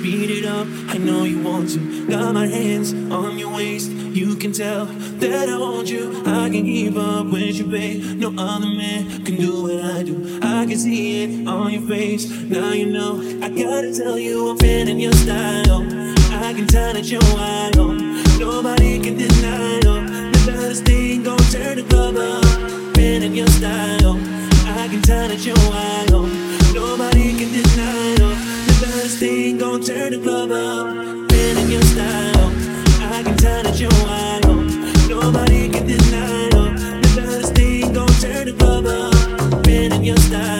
speed it up. I know you want to. Got my hands on your waist. You can tell that I want you. I can keep up with you, babe. No other man can do what I do. I can see it on your face. Now you know. I gotta tell you, I'm fanning your style. I can tell that you're wild. Nobody can deny. The best thing gon' turn the club up. Fanning your style. I can tell that you're wild. Nobody can deny thing gon' turn the club up. Been in your style, I can tell that you're wild. Nobody can deny. Oh. This thing gon' turn the club up. Been in your style.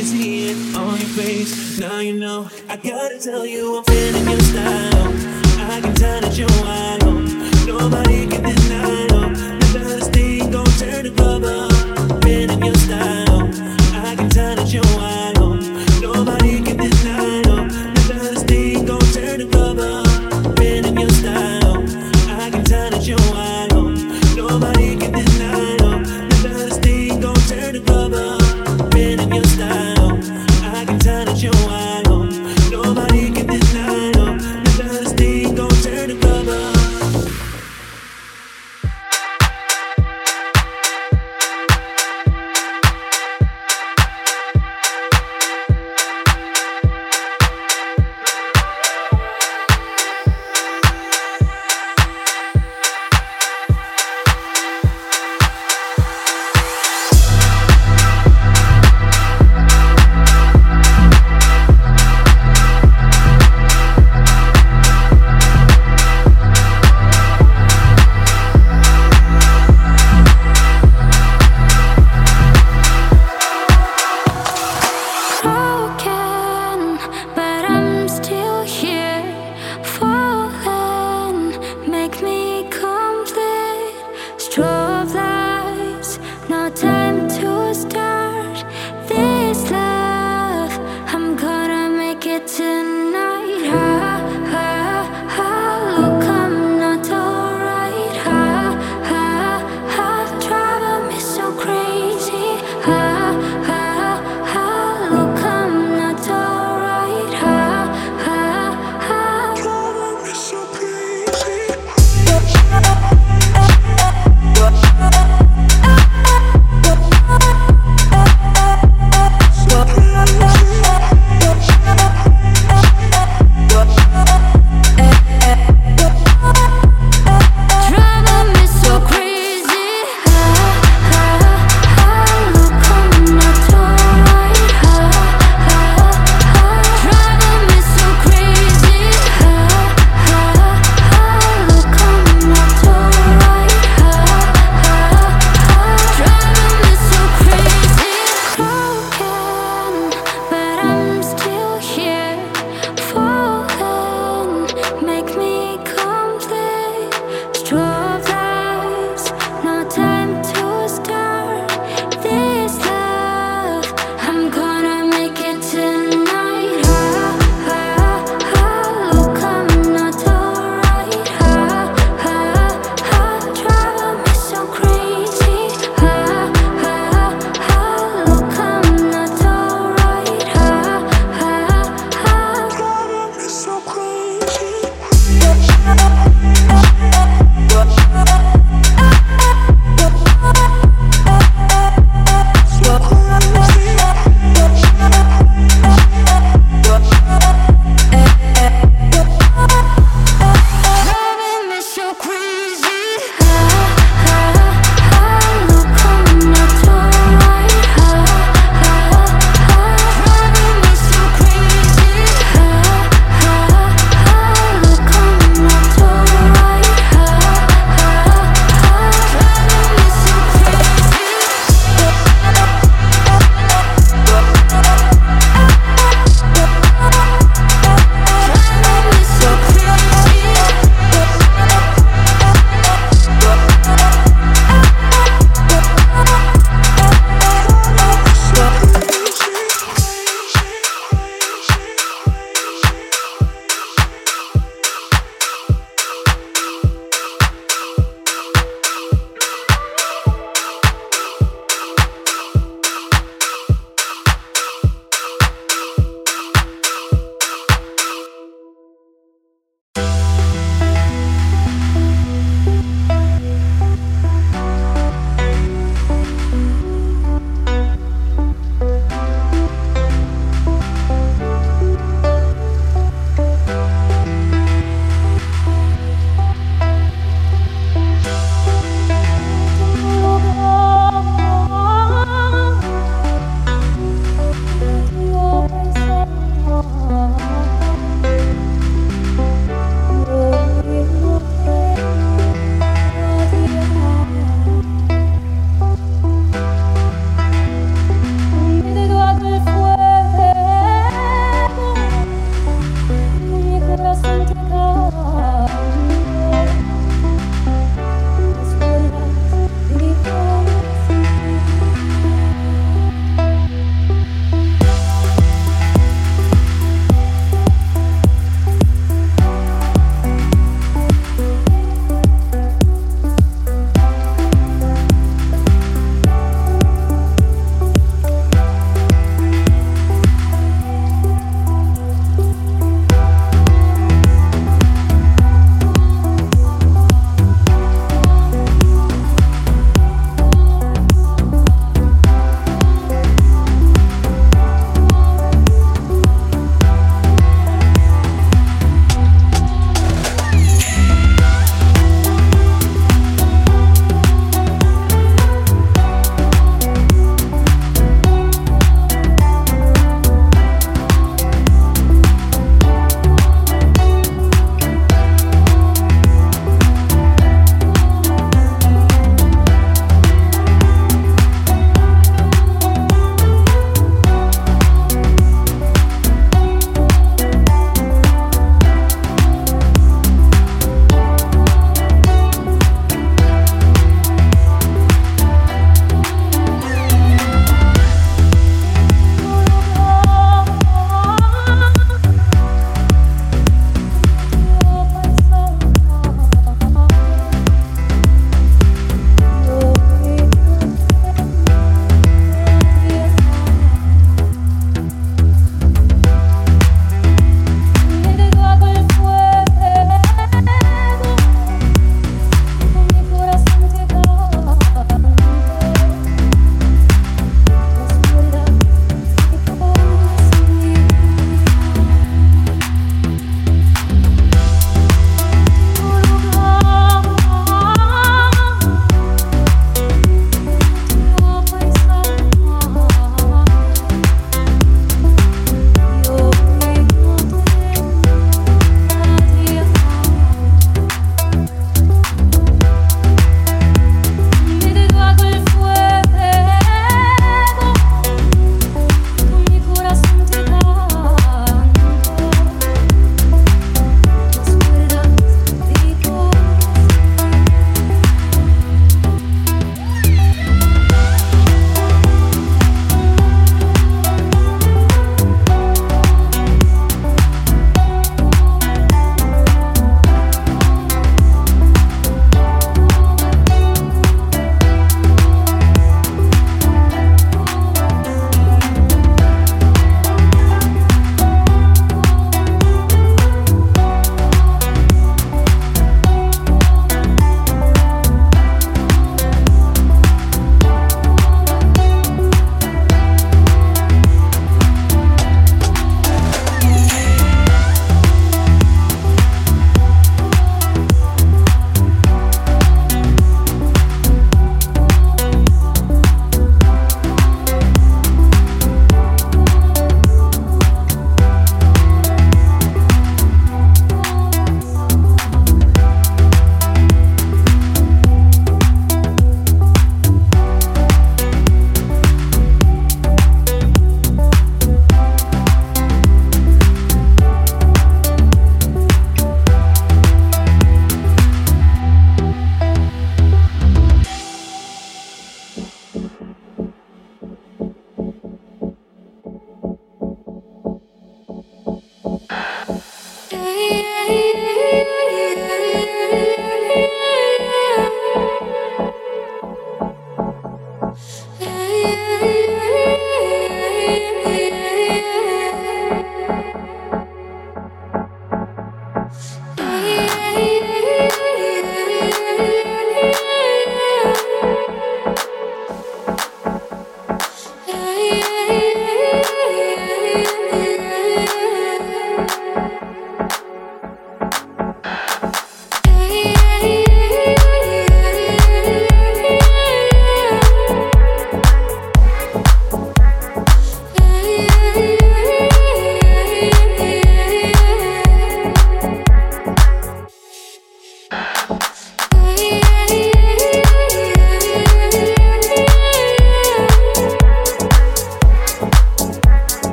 can see it on your face. Now you know I gotta tell you I'm feeling your style. I can tell that you're wild. Nobody can deny. No, the best thing gon' turn to rubber.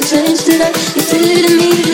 to change today. You did to me.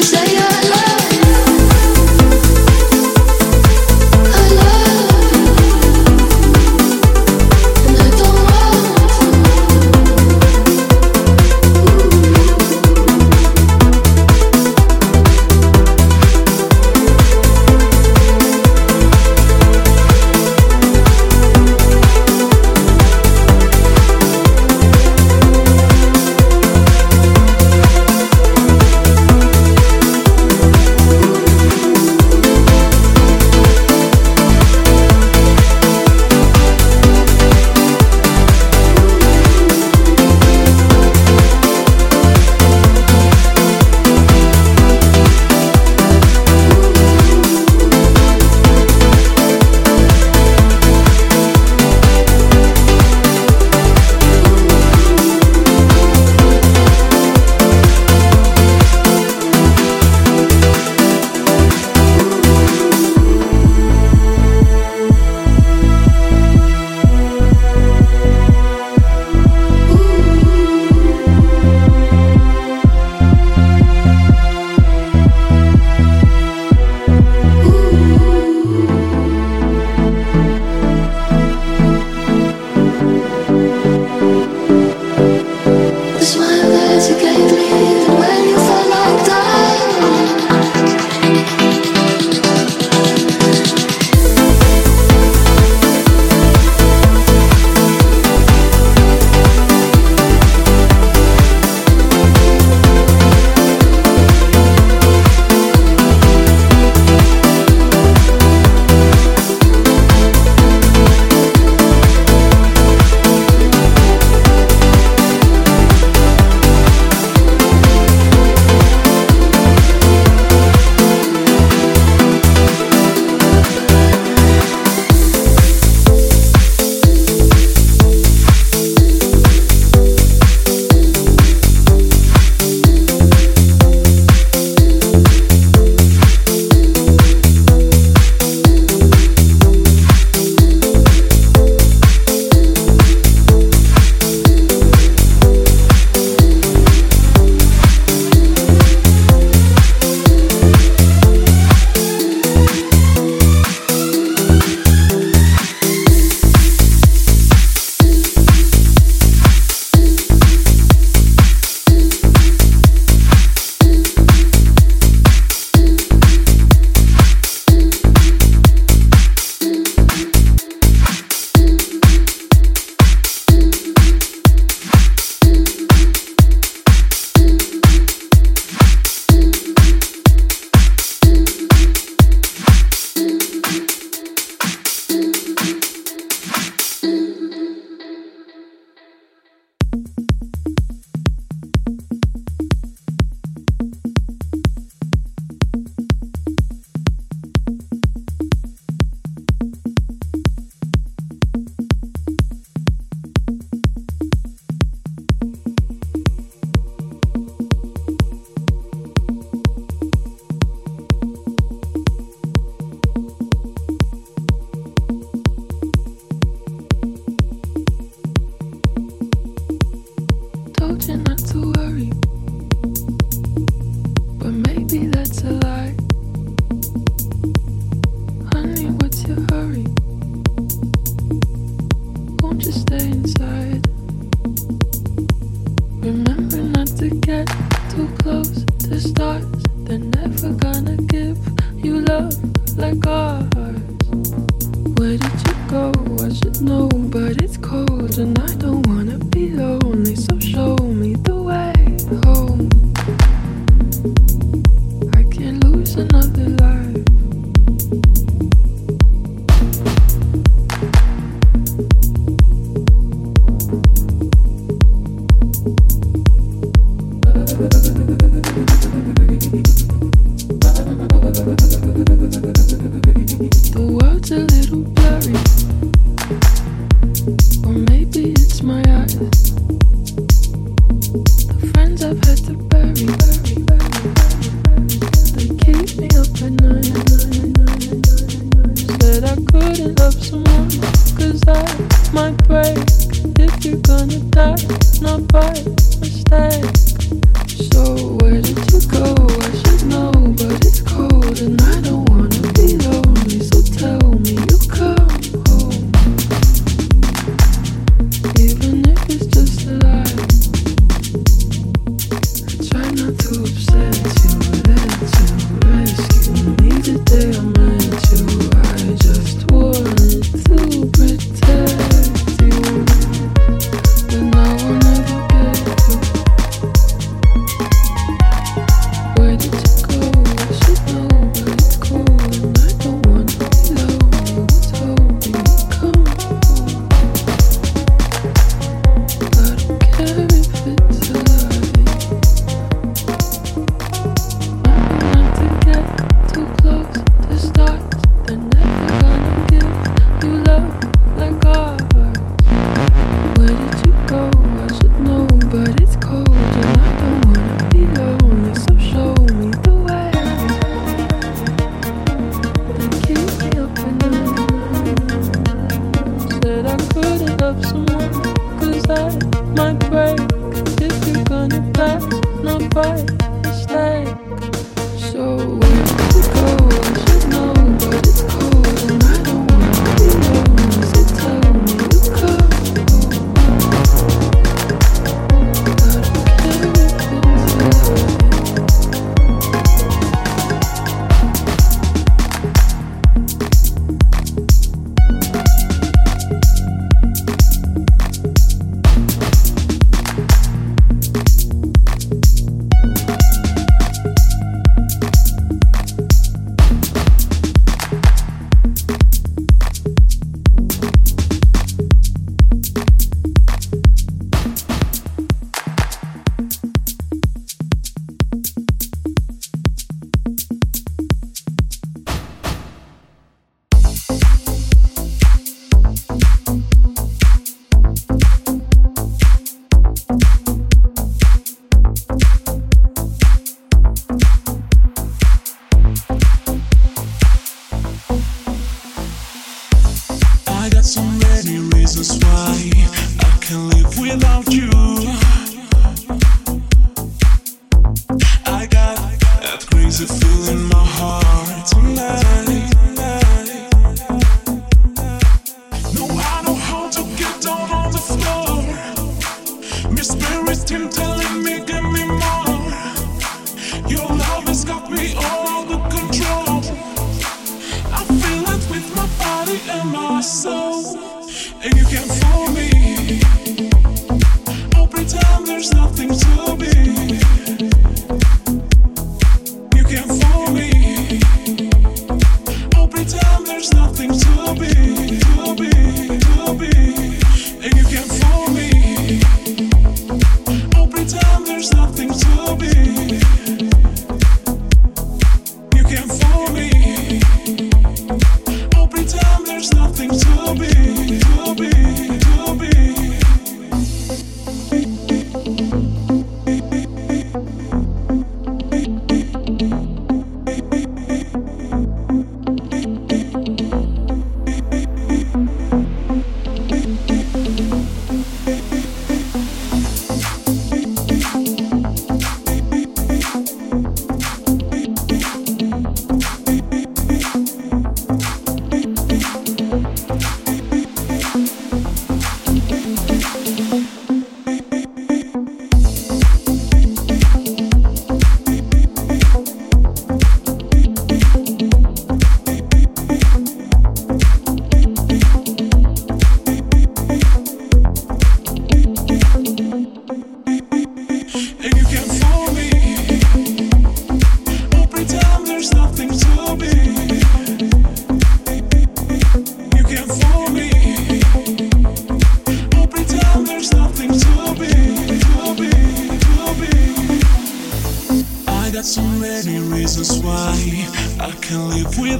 until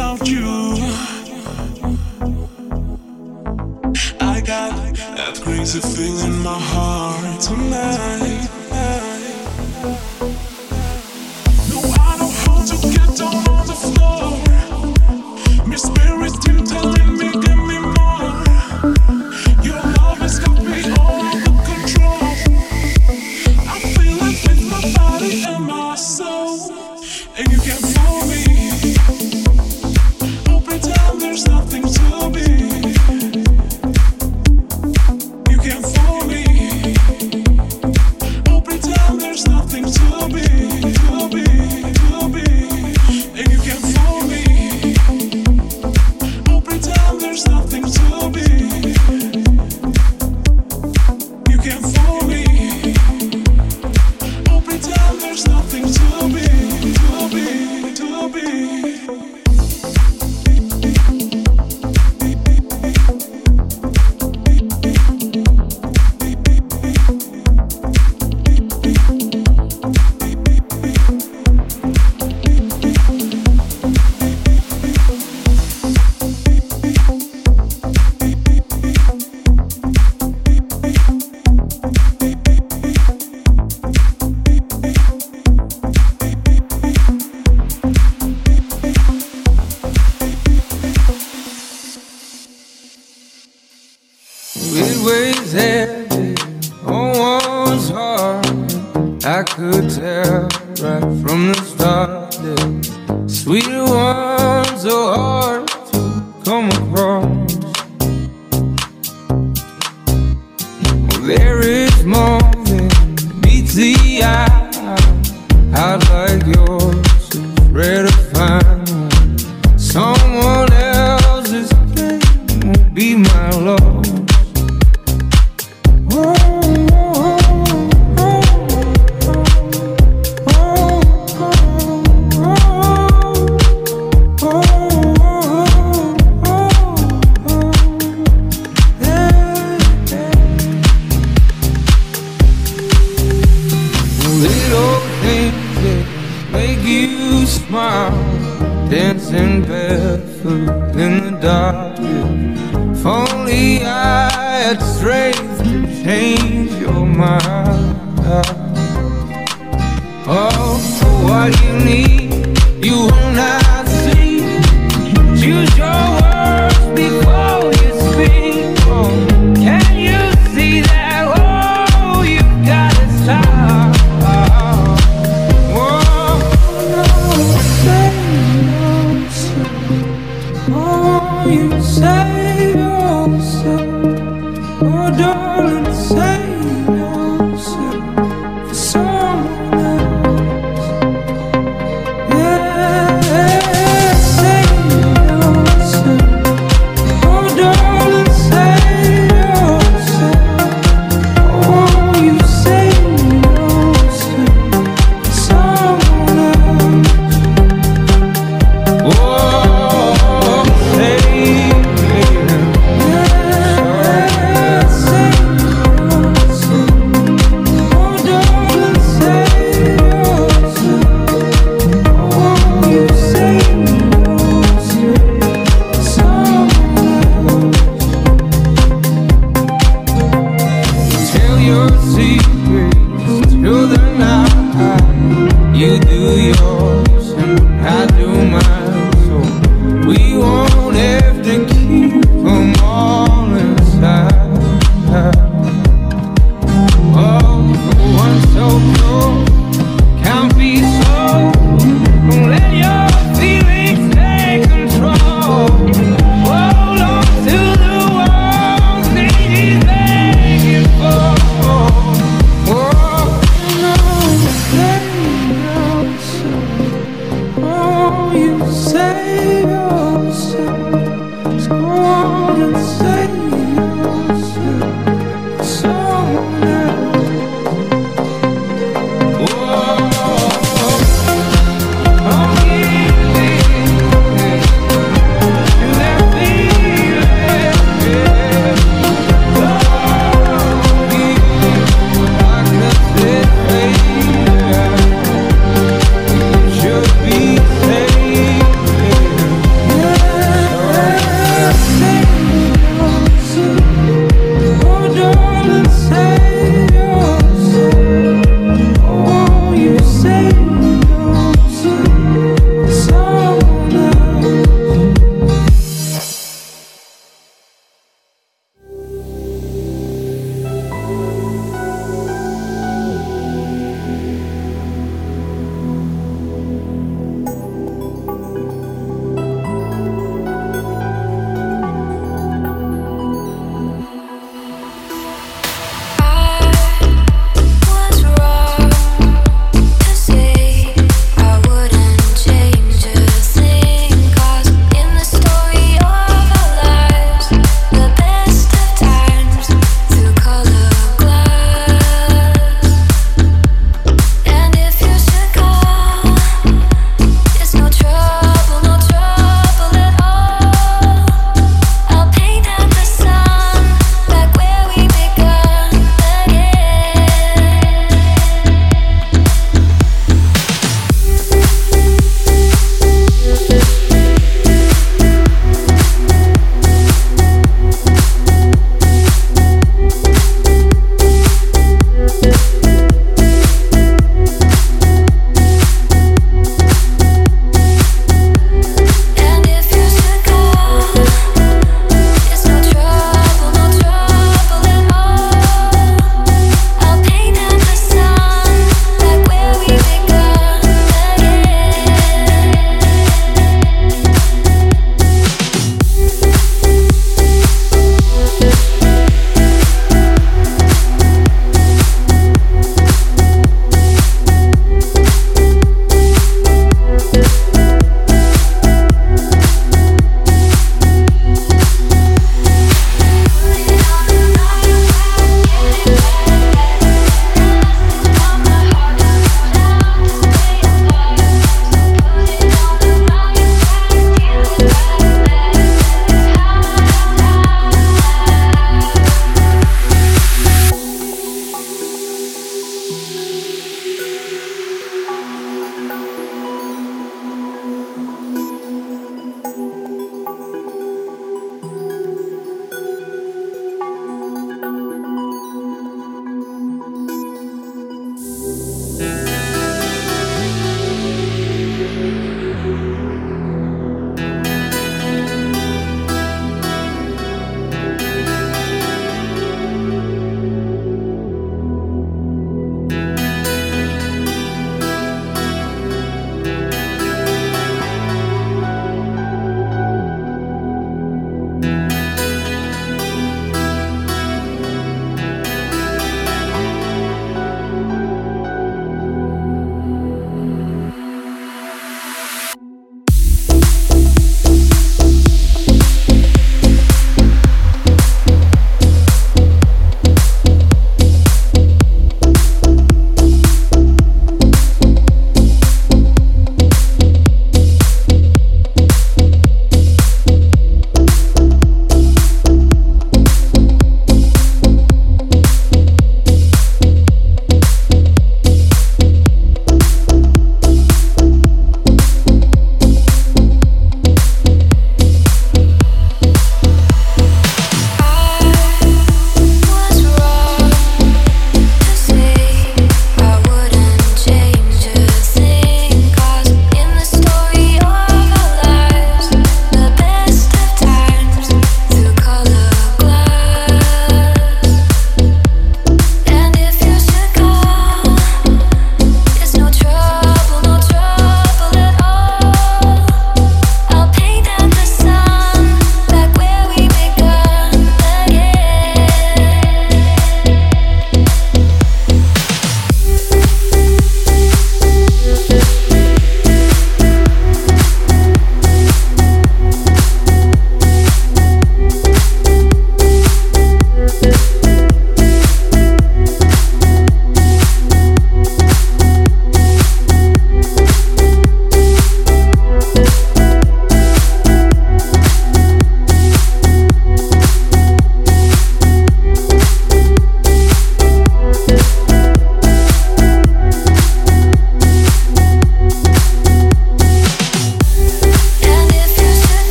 Without you. I got that crazy feeling in my heart tonight.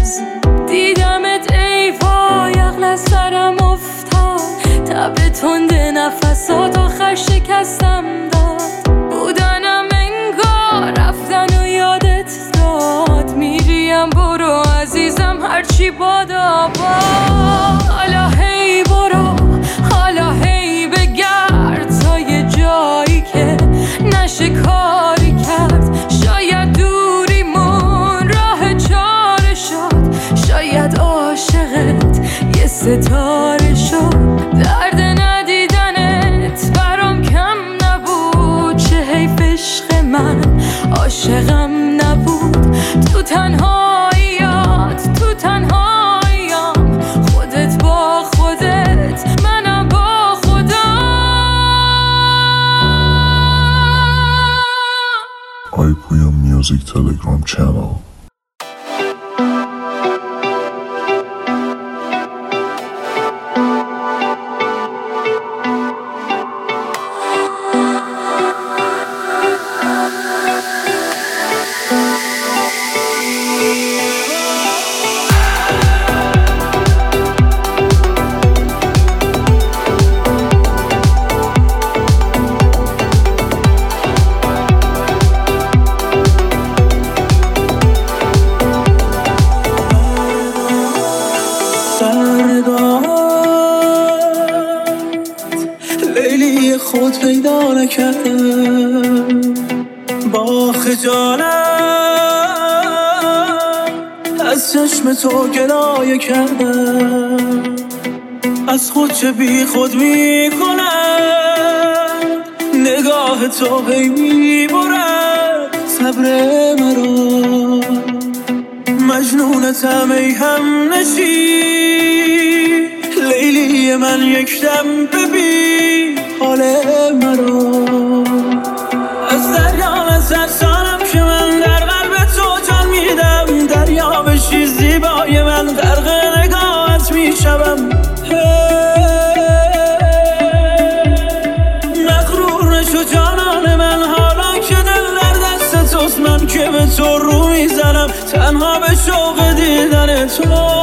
است دیدمت ای پایق از سرم افتاد. تب تند نفسات آخر شکستم داد. بودنم انگار رفتن و یادت داد. میریم برو عزیزم هرچی بادا با. حالا هی برو حالا هی بگرد تا یه جایی که نشه کاری ستاره شد. درد ندیدنت برام کم نبود. چه حیف عشق من. عاشقم نبود. تو تنهاییات تو تنهاییام خودت با خودت منم با Music Telegram channel. تو گلایه کردم از خود چه بی خود می نگاه تو هی می برد صبر مرا. مجنونتم ای هم نشی لیلی من یک دم ببین. حال مرا. دیدن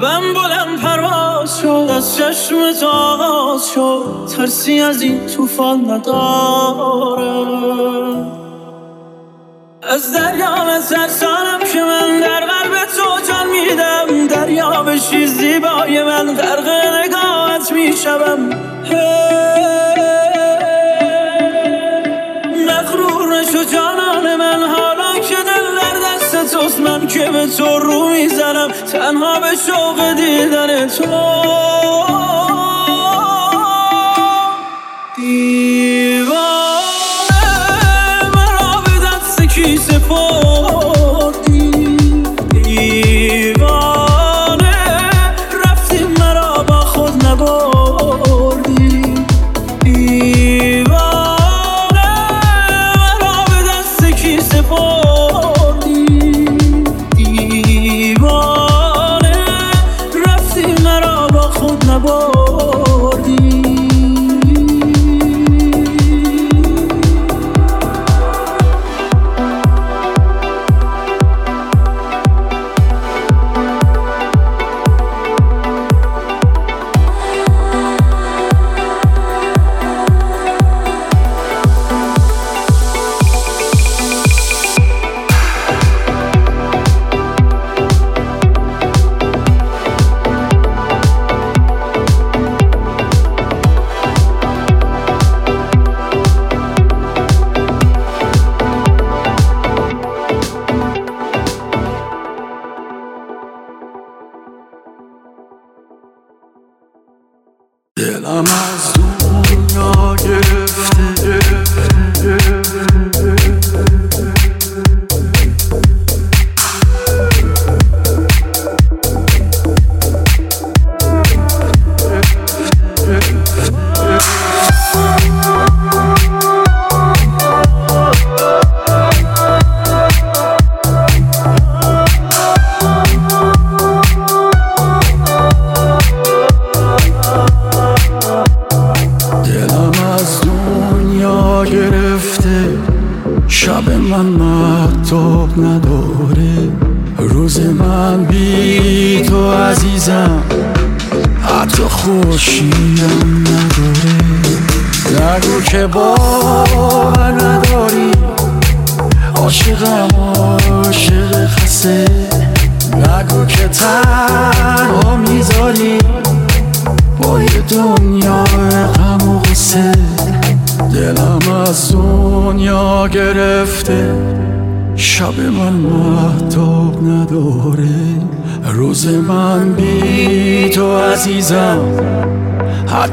قلبم بلند پرواز شد از چشم آغاز شد. ترسی از این طوفان نداره از دریا نترسانم که من در قلب تو جان میدم. دریا بشی زیبای من غرق نگاهت می‌شوم. تو رو می‌زنم. تنها به شوق دیدن تو. دیوانه مرا به دست کی سپرد؟ Namaz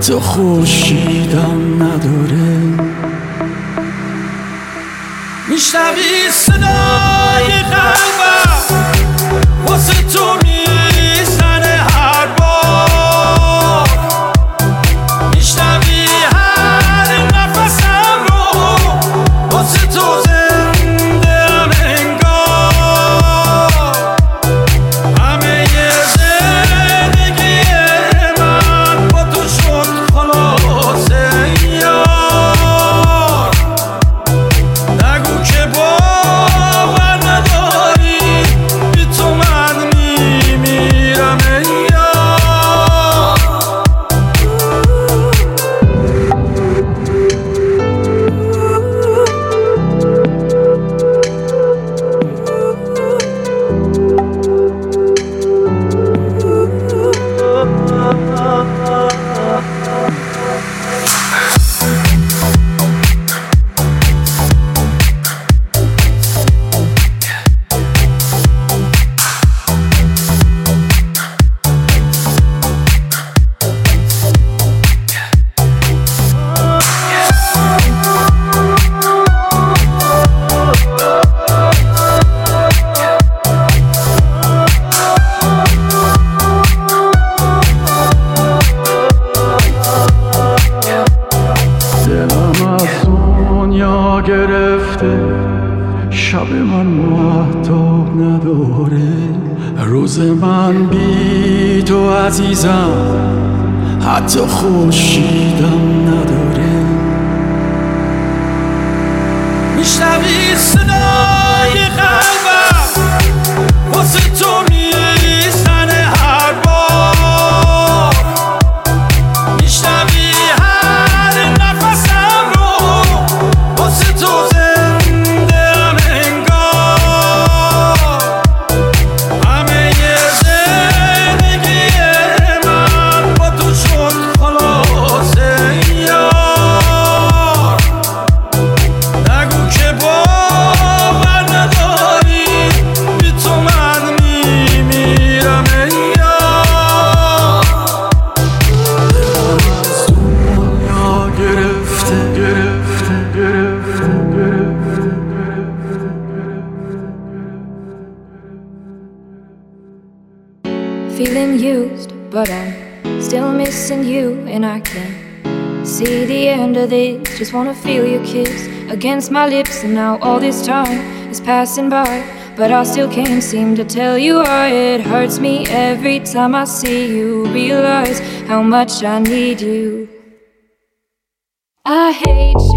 的呼吸。Just wanna feel your kiss against my lips, and now all this time is passing by. But I still can't seem to tell you why it hurts me every time I see you. Realize how much I need you. I hate you,